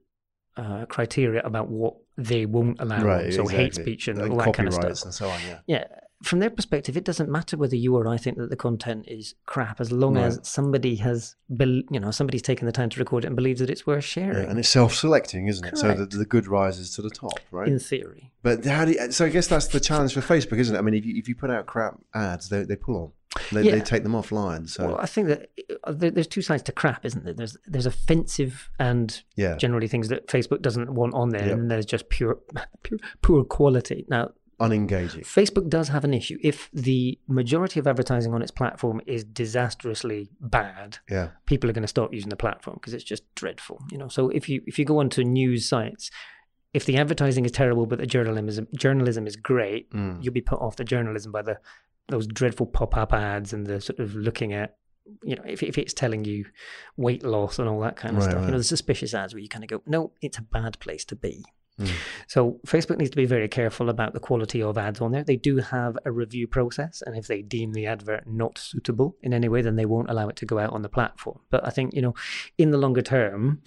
uh, criteria about what they won't allow. right. so hate speech and Like all that kind of stuff. and so on. Yeah. Yeah. From their perspective, it doesn't matter whether you or I think that the content is crap, as long as somebody has, bel you know, somebody's taken the time to record it and believes that it's worth sharing. Yeah, and it's self-selecting, isn't it? So Correct. the, the good rises to the top, right? in theory. But how do you, so I guess that's the challenge for Facebook, isn't it? I mean, if you, if you put out crap ads, they, they pull on. They, Yeah. they take them offline. So Well, I think that uh, there's two sides to crap, isn't there? There's there's offensive and yeah, generally things that Facebook doesn't want on there, Yep. and there's just pure, pure poor quality. Now, unengaging. Facebook does have an issue. If the majority of advertising on its platform is disastrously bad, Yeah, people are going to stop using the platform because it's just dreadful. You know, so if you if you go onto news sites, if the advertising is terrible but the journalism journalism is great, Mm. you'll be put off the journalism by the those dreadful pop up ads and the sort of looking at. You know, if, if it's telling you weight loss and all that kind of Right, stuff, right. you know, the suspicious ads where you kind of go, no, it's a bad place to be. Mm. So Facebook needs to be very careful about the quality of ads on there. They do have a review process, and if they deem the advert not suitable in any way, then they won't allow it to go out on the platform. But I think you know, in the longer term,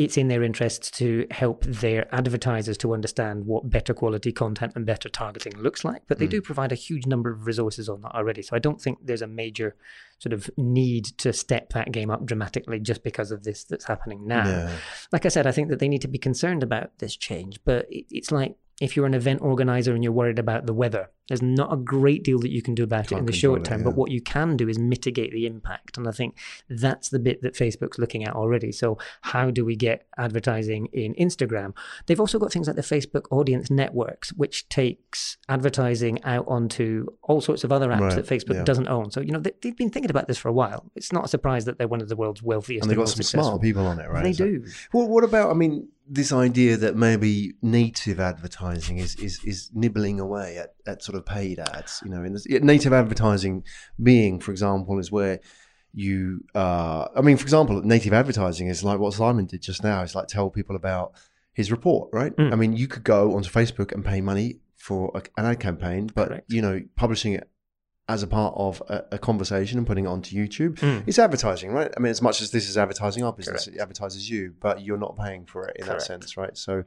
it's in their interests to help their advertisers to understand what better quality content and better targeting looks like. But they Mm. do provide a huge number of resources on that already. So I don't think there's a major sort of need to step that game up dramatically just because of this that's happening now yeah, like I said, I think that they need to be concerned about this change. But it's like if you're an event organizer and you're worried about the weather, there's not a great deal that you can do about it Can't in the short it, term. yeah. But what you can do is mitigate the impact. And I think that's the bit that Facebook's looking at already. So, how do we get advertising in Instagram? They've also got things like the Facebook Audience Networks, which takes advertising out onto all sorts of other apps Right, that Facebook yeah. doesn't own. So, you know, they, they've been thinking about this for a while. It's not a surprise that they're one of the world's wealthiest and they've got some successful. smart people on it, right? They So- do. Well, what about? I mean, this idea that maybe native advertising is is, is nibbling away at, at sort of paid ads. You know, in this, native advertising being, for example, is where you. Uh, I mean, for example, native advertising is like what Simon did just now. Is like tell people about his report, right? Mm. I mean, you could go onto Facebook and pay money for a, an ad campaign, but Correct. you know, publishing it as a part of a, a conversation and putting it onto YouTube, Mm. it's advertising, right? I mean, as much as this is advertising our business, Correct. it advertises you, but you're not paying for it in Correct. that sense, right? So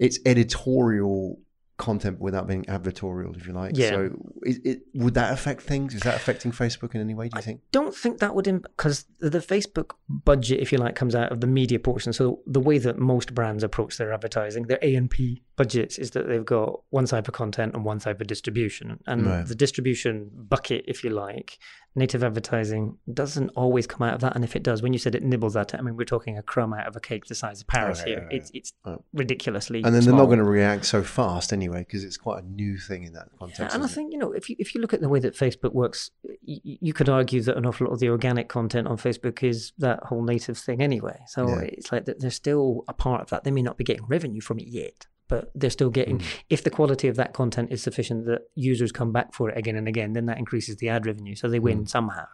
it's editorial content without being advertorial, if you like. Yeah. So is it, would that affect things? Is that affecting Facebook in any way, do you think? don't think that would because the Facebook budget, if you like, comes out of the media portion. So the way that most brands approach their advertising, their A and P budgets is that they've got one side for content and one side for distribution. And Right. the distribution bucket, if you like, native advertising doesn't always come out of that. And if it does, when you said it nibbles at it, I mean, we're talking a crumb out of a cake the size of Paris Okay, here. okay. It's, it's Right. ridiculously And then they're not going to react so fast anyway because it's quite a new thing in that Yeah, context. and I isn't it? think you know if you if you look at the way that Facebook works, you, you could argue that an awful lot of the organic content on Facebook is that whole native thing anyway. So Yeah. it's like that they're still a part of that. They may not be getting revenue from it yet, but they're still getting. Mm. If the quality of that content is sufficient that users come back for it again and again, then that increases the ad revenue. So they win Mm. somehow.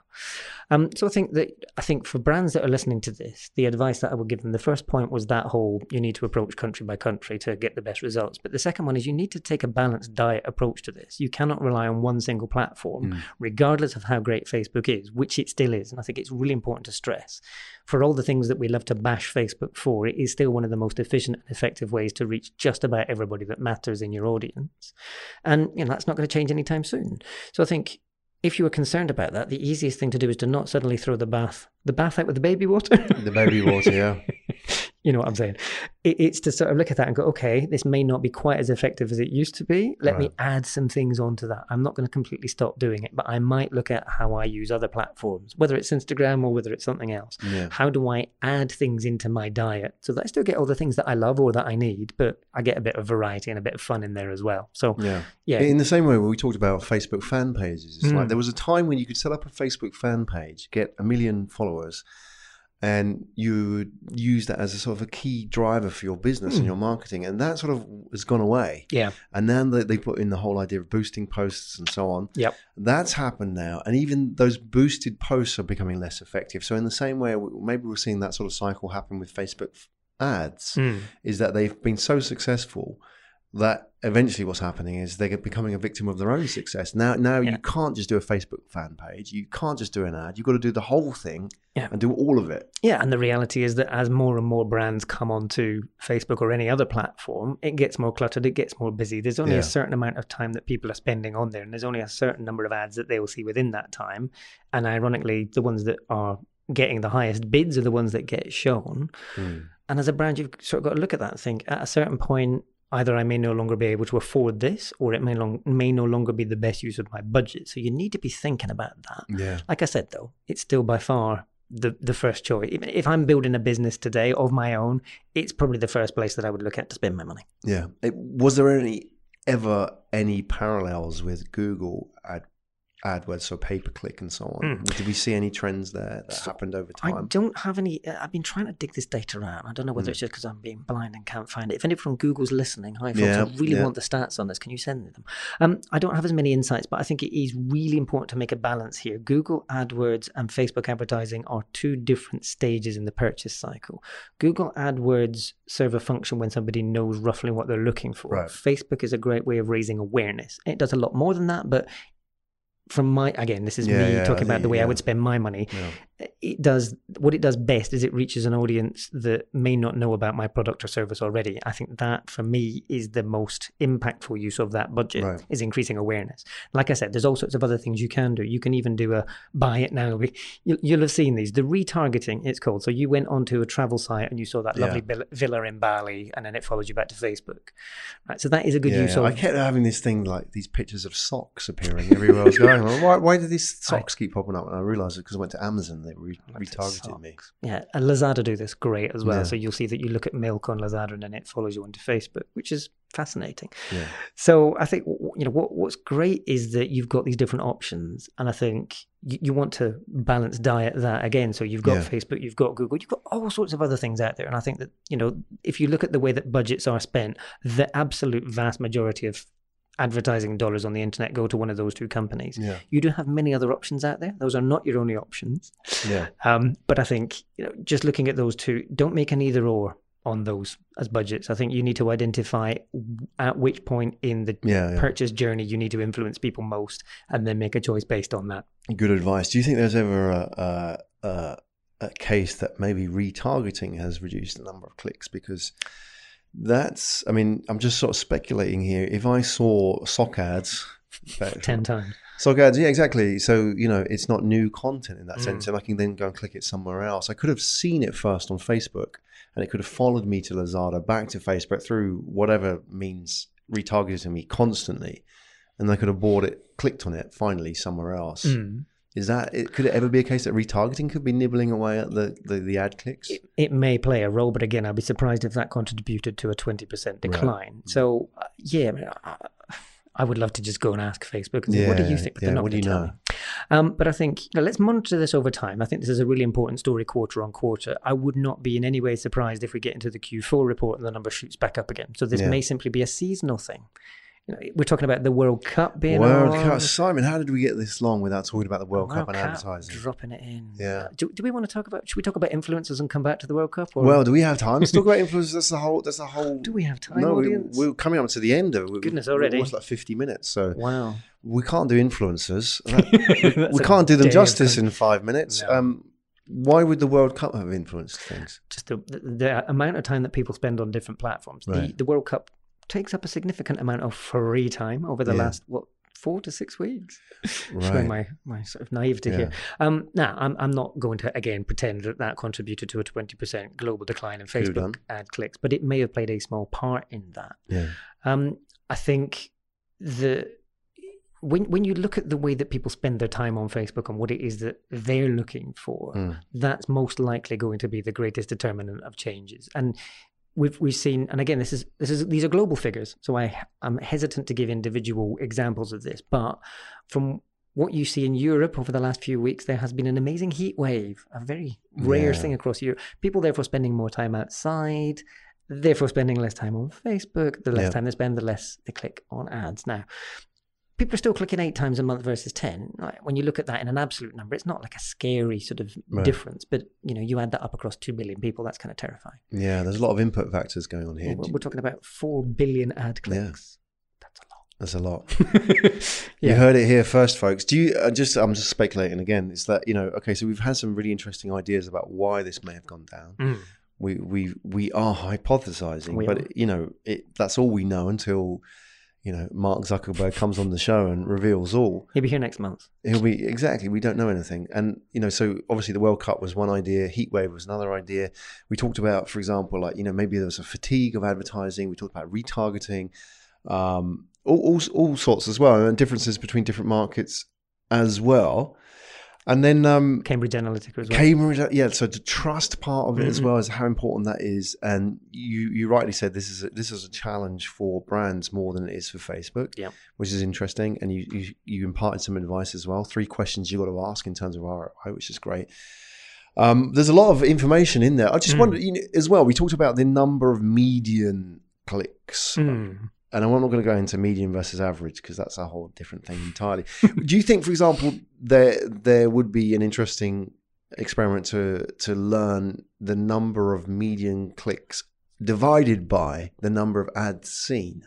Um, so I think that I think for brands that are listening to this, the advice that I would give them, the first point was that whole you need to approach country by country to get the best results. But the second one is you need to take a balanced diet approach to this. You cannot rely on one single platform, Mm. regardless of how great Facebook is, which it still is. And I think it's really important to stress. For all the things that we love to bash Facebook for, it is still one of the most efficient and effective ways to reach just about everybody that matters in your audience. And you know that's not going to change anytime soon. So I think if you were concerned about that, the easiest thing to do is to not suddenly throw the bath the bath out with the baby water. the baby water, yeah. you know what I'm saying? It, it's to sort of look at that and go, okay, this may not be quite as effective as it used to be. Let me add some things onto that. I'm not going to completely stop doing it, but I might look at how I use other platforms, whether it's Instagram or whether it's something else. Yeah. How do I add things into my diet so that I still get all the things that I love or that I need, but I get a bit of variety and a bit of fun in there as well. So Yeah. yeah, In the same way when we talked about Facebook fan pages, it's like Mm. there was a time when you could set up a Facebook fan page, get a million followers, and you use that as a sort of a key driver for your business and Mm. your marketing, and that sort of has gone away. yeah, And then they, they put in the whole idea of boosting posts and so on. Yep. That's happened now, and even those boosted posts are becoming less effective. So in the same way, maybe we're seeing that sort of cycle happen with Facebook ads Mm. is that they've been so successful that eventually what's happening is they're becoming a victim of their own success. Now, now Yeah. you can't just do a Facebook fan page. You can't just do an ad. You've got to do the whole thing Yeah. and do all of it. Yeah, and the reality is that as more and more brands come onto Facebook or any other platform, it gets more cluttered, it gets more busy. There's only Yeah. a certain amount of time that people are spending on there, and there's only a certain number of ads that they will see within that time. And ironically, the ones that are getting the highest bids are the ones that get shown. Hmm. And as a brand, you've sort of got to look at that and think at a certain point, either I may no longer be able to afford this, or it may long may no longer be the best use of my budget. So you need to be thinking about that. Yeah. Like I said, though, it's still by far the the first choice. Even if I'm building a business today of my own, it's probably the first place that I would look at to spend my money. Yeah. It, was there any ever any parallels with Google ad AdWords, so pay per click and so on? Hmm. Did we see any trends there that So, happened over time? I don't have any. uh, I've been trying to dig this data out. I don't know whether Mm. it's just because I'm being blind and can't find it. If anyone from Google's listening, hi folks, Yeah, I really yeah. want the stats on this. Can you send them? Um, I don't have as many insights, but I think it is really important to make a balance here. Google AdWords and Facebook advertising are two different stages in the purchase cycle. Google AdWords serve a function when somebody knows roughly what they're looking for. Right. Facebook is a great way of raising awareness. It does a lot more than that, but from my again, this is Yeah, me yeah, talking about the way I would spend my money. It does what it does best is it reaches an audience that may not know about my product or service already i think that for me is the most impactful use of that budget Right. is increasing awareness like i said there's all sorts of other things you can do you can even do a buy it now You- you'll have seen these the retargeting it's called so you went onto a travel site and you saw that lovely Yeah. villa in bali and then it follows you back to facebook right so that is a good Yeah, use yeah. of I kept having this thing like these pictures of socks appearing everywhere I was going. Why, why did these socks keep popping up? And I realized it because I went to Amazon. They re- retargeted me. Yeah, and Lazada do this great as well. Yeah. So you'll see that you look at milk on Lazada and then it follows you onto Facebook, which is fascinating. Yeah. So I think you know what what's great is that you've got these different options, and I think you, you want to balance diet that again. So you've got Yeah. Facebook, you've got Google, you've got all sorts of other things out there, and I think that you know if you look at the way that budgets are spent, the absolute vast majority of advertising dollars on the internet go to one of those two companies. Yeah. You do have many other options out there. Those are not your only options. Yeah. Um, but I think you know, just looking at those two, don't make an either or on those as budgets. I think you need to identify at which point in the Yeah. yeah. purchase journey you need to influence people most, and then make a choice based on that. Good advice. Do you think there's ever a, a, a, a case that maybe retargeting has reduced the number of clicks? Because that's, I mean, I'm just sort of speculating here. If I saw sock ads, Ten times. sock ads, yeah, exactly. So, you know, it's not new content in that Mm. sense, and I can then go and click it somewhere else. I could have seen it first on Facebook and it could have followed me to Lazada, back to Facebook through whatever means retargeting me constantly, and I could have bought it, clicked on it finally somewhere else. Mm. Is that it? Could it ever be a case that retargeting could be nibbling away at the the, the ad clicks? It, it may play a role, but again, I'd be surprised if that contributed to a 20% decline. So, uh, yeah, I, mean, I, I would love to just go and ask Facebook and say, what do you think? But yeah, they're not what do you know? Um, but I think you know, let's monitor this over time. I think this is a really important story quarter on quarter. I would not be in any way surprised if we get into the Q4 report and the number shoots back up again. So this Yeah. may simply be a seasonal thing. You know, we're talking about the World Cup being World on. Cup, Simon. How did we get this long without talking about the World Cup and Cup, advertising? dropping it in. Yeah. Do, do we want to talk about? Should we talk about influencers and come back to the World Cup? Or Well, do we have time to talk about influencers? That's the whole. That's the whole. do we have time, no, we, audience? we're coming up to the end of it. Goodness, already. almost like fifty minutes. So wow. we can't do influencers. That- we can't do them justice in five minutes. No. Um, why would the World Cup have influenced things? just the, the, the amount of time that people spend on different platforms. The, the World Cup takes up a significant amount of free time over the Yeah. last what four to six weeks. Showing my my sort of naivety Yeah. here. Um, now I'm I'm not going to again pretend that that contributed to a twenty percent global decline in Could have done. Facebook ad clicks, but it may have played a small part in that. Yeah. Um, I think the when when you look at the way that people spend their time on Facebook and what it is that they're looking for, Mm. that's most likely going to be the greatest determinant of changes. And we've we've seen, and again, this is this is these are global figures, so I I'm hesitant to give individual examples of this, but from what you see in Europe over the last few weeks, there has been an amazing heat wave, a very rare Yeah. thing across Europe. People therefore spending more time outside, therefore spending less time on Facebook. The less Yeah. time they spend, the less they click on ads. Now, people are still clicking eight times a month versus 10. Like, when you look at that in an absolute number, it's not like a scary sort of Right. difference, but you know, you add that up across 2 billion people, that's kind of terrifying. Yeah, there's a lot of input factors going on here. We're, we're talking about 4 billion ad clicks. That's a lot. That's a lot. lot. You heard it here first, folks. Do you uh, just? I'm just speculating again. Is that you know? Okay, so we've had some really interesting ideas about why this may have gone down. Mm. We we we are hypothesizing, We but are. you know, it, that's all we know until you know Mark Zuckerberg comes on the show and reveals all. He'll be here next month. He'll be exactly. We don't know anything, and you know, so obviously the World Cup was one idea. Heat wave was another idea. We talked about, for example, like you know, maybe there was a fatigue of advertising. We talked about retargeting, um, all, all all sorts as well, and differences between different markets as well. And then um, Cambridge Analytica as well. Cambridge, yeah. So the trust part of it as Mhm. well is how important that is. And you you rightly said this is a, this is a challenge for brands more than it is for Facebook. Yeah. which is interesting. And you you, you imparted some advice as well. Three questions you got to ask in terms of ROI, which is great. Um, there's a lot of information in there. I just Mm. wonder you know, as well. We talked about the number of median clicks. Mm. And I'm not going to go into median versus average because that's a whole different thing entirely. Do you think, for example, there there would be an interesting experiment to to learn the number of median clicks divided by the number of ads seen?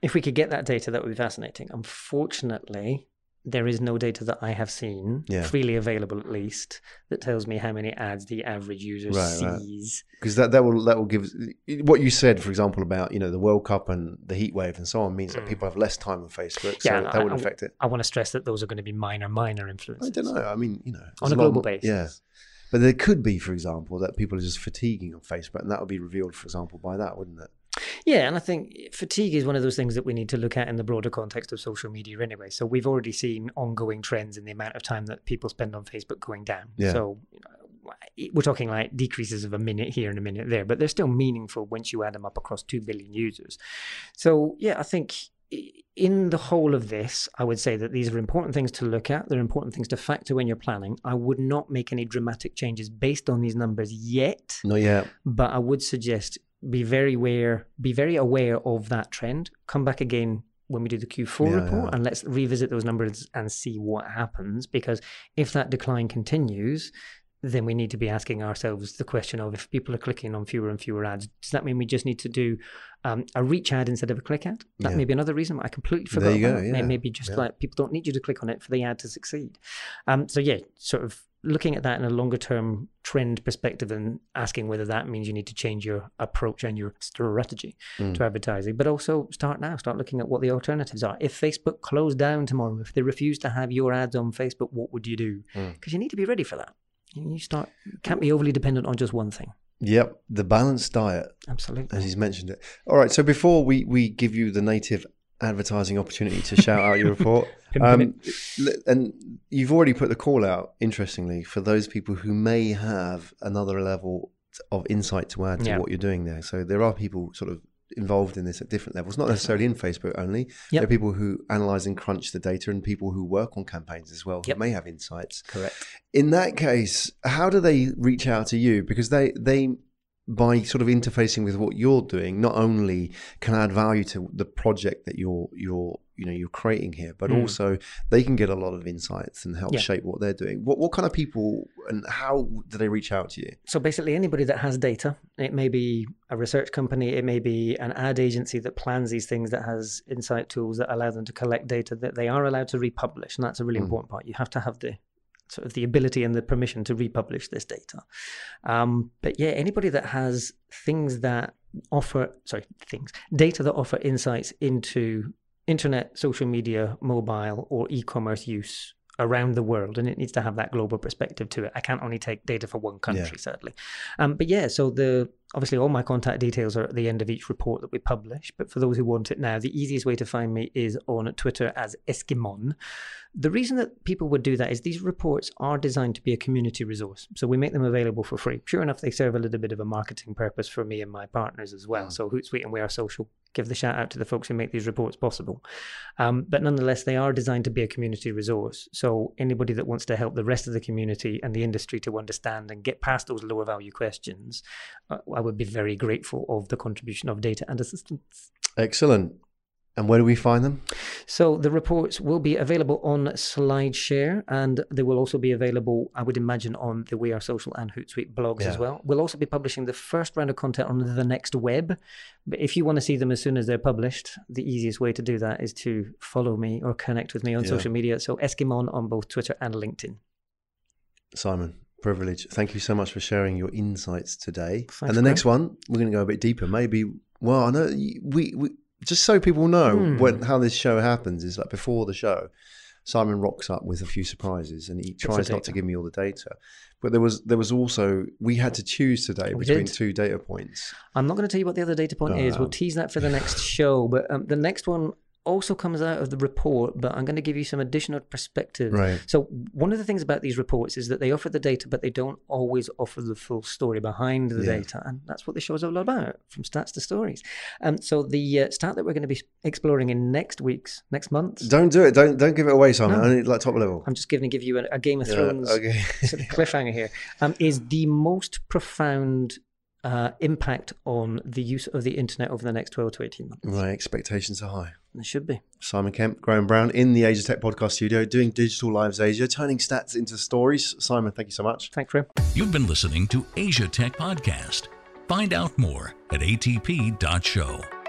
If we could get that data, that would be fascinating. Unfortunately, there is no data that I have seen, Yeah. freely available at least, that tells me how many ads the average user Right, right. sees. Because that, that will that will give what you said, for example, about you know the World Cup and the heat wave and so on means that Mm. people have less time on Facebook, so Yeah, that I- would affect it. I want to stress that those are going to be minor, minor influences. I don't know. I mean, you know, On a global more- basis. yeah. But there could be, for example, that people are just fatiguing on Facebook, and that would be revealed, for example, by that, wouldn't it? Yeah, and I think fatigue is one of those things that we need to look at in the broader context of social media anyway. So we've already seen ongoing trends in the amount of time that people spend on Facebook going down. Yeah. So you know, we're talking like decreases of a minute here and a minute there, but they're still meaningful once you add them up across 2 billion users. So, yeah, I think in the whole of this, I would say that these are important things to look at. They're important things to factor when you're planning. I would not make any dramatic changes based on these numbers yet Not yet. but I would suggest be very aware, be very aware of that trend. Come back again when we do the Q4 Yeah, report, yeah. and let's revisit those numbers and see what happens. Because if that decline continues, then we need to be asking ourselves the question of if people are clicking on fewer and fewer ads, does that mean we just need to do um, a reach ad instead of a click ad? That Yeah. may be another reason. I completely forgot. There you go, yeah, Maybe just like people don't need you to click on it for the ad to succeed. Um, so yeah, sort of looking at that in a longer term trend perspective and asking whether that means you need to change your approach and your strategy Mm. to advertising, but also start now, start looking at what the alternatives are. If Facebook closed down tomorrow, if they refuse to have your ads on Facebook, what would you do? Mm. Because you need to be ready for that. You start can't be overly dependent on just one thing. Yep, the balanced diet, Absolutely. as he's mentioned it. All right, so before we, we give you the native advertising opportunity to shout out your report, um, and you've already put the call out, interestingly, for those people who may have another level of insight to add to Yeah. what you're doing there. So there are people sort of involved in this at different levels, not necessarily in Facebook only. Yep. There are people who analyze and crunch the data and people who work on campaigns as well Yep. who may have insights. Correct. In that case, how do they reach out to you? Because they they by sort of interfacing with what you're doing, not only can add value to the project that you're you're you know you're creating here, but Mm. also they can get a lot of insights and help Yeah. shape what they're doing. What what kind of people and how do they reach out to you? So basically, anybody that has data, it may be a research company, it may be an ad agency that plans these things, that has insight tools that allow them to collect data, that they are allowed to republish, and that's a really Mm. important part. You have to have the sort of the ability and the permission to republish this data. Um, but yeah, anybody that has things that offer, sorry, things, data that offer insights into internet, social media, mobile, or e-commerce use around the world, and it needs to have that global perspective to it. I can't only take data for one country, sadly. Um, but yeah, so the obviously all my contact details are at the end of each report that we publish. But for those who want it now, the easiest way to find me is on Twitter as Eskimon. The reason that people would do that is these reports are designed to be a community resource. So we make them available for free. Sure enough, they serve a little bit of a marketing purpose for me and my partners as well. Mm. So Hootsuite and We Are Social give the shout out to the folks who make these reports possible. Um, but nonetheless, they are designed to be a community resource. So anybody that wants to help the rest of the community and the industry to understand and get past those lower value questions, uh, I would be very grateful of the contribution of data and assistance. Excellent. And where do we find them? So the reports will be available on SlideShare, and they will also be available, I would imagine, on the We Are Social and Hootsuite blogs as well. We'll also be publishing the first round of content on the next web. But if you want to see them as soon as they're published, the easiest way to do that is to follow me or connect with me on Yeah. social media. So Eskimon on both Twitter and LinkedIn. Simon, privilege. Thank you so much for sharing your insights today. Thanks, and the next one, we're going to go a bit deeper. Maybe, well, I know we, we just so people know Hmm. when how this show happens is like before the show, Simon rocks up with a few surprises and he tries not to give me all the data. But there was there was also we had to choose today We between did. two data points. I'm not going to tell you what the other data point is. We'll Oh. tease that for the next show. But um, the next one also comes out of the report, but I'm going to give you some additional perspective. Right. So one of the things about these reports is that they offer the data, but they don't always offer the full story behind the Yeah. data, and that's what the show's all about, from stats to stories. Um, so the uh, stat that we're going to be exploring in next week's, next month, Don't do it. Don't don't give it away, Simon. No. Only like top level. I'm just going to give you a, a Game of Yeah, Thrones okay. sort of cliffhanger here, um, is the most profound uh, impact on the use of the internet over the next 12 to 18 months. right. Expectations are high. It should be. Simon Kemp, Graham Brown in the Asia Tech Podcast Studio, doing Digital Lives Asia, turning stats into stories. Simon, thank you so much. Thanks, Graham. You've been listening to Asia Tech Podcast. Find out more at atp.show.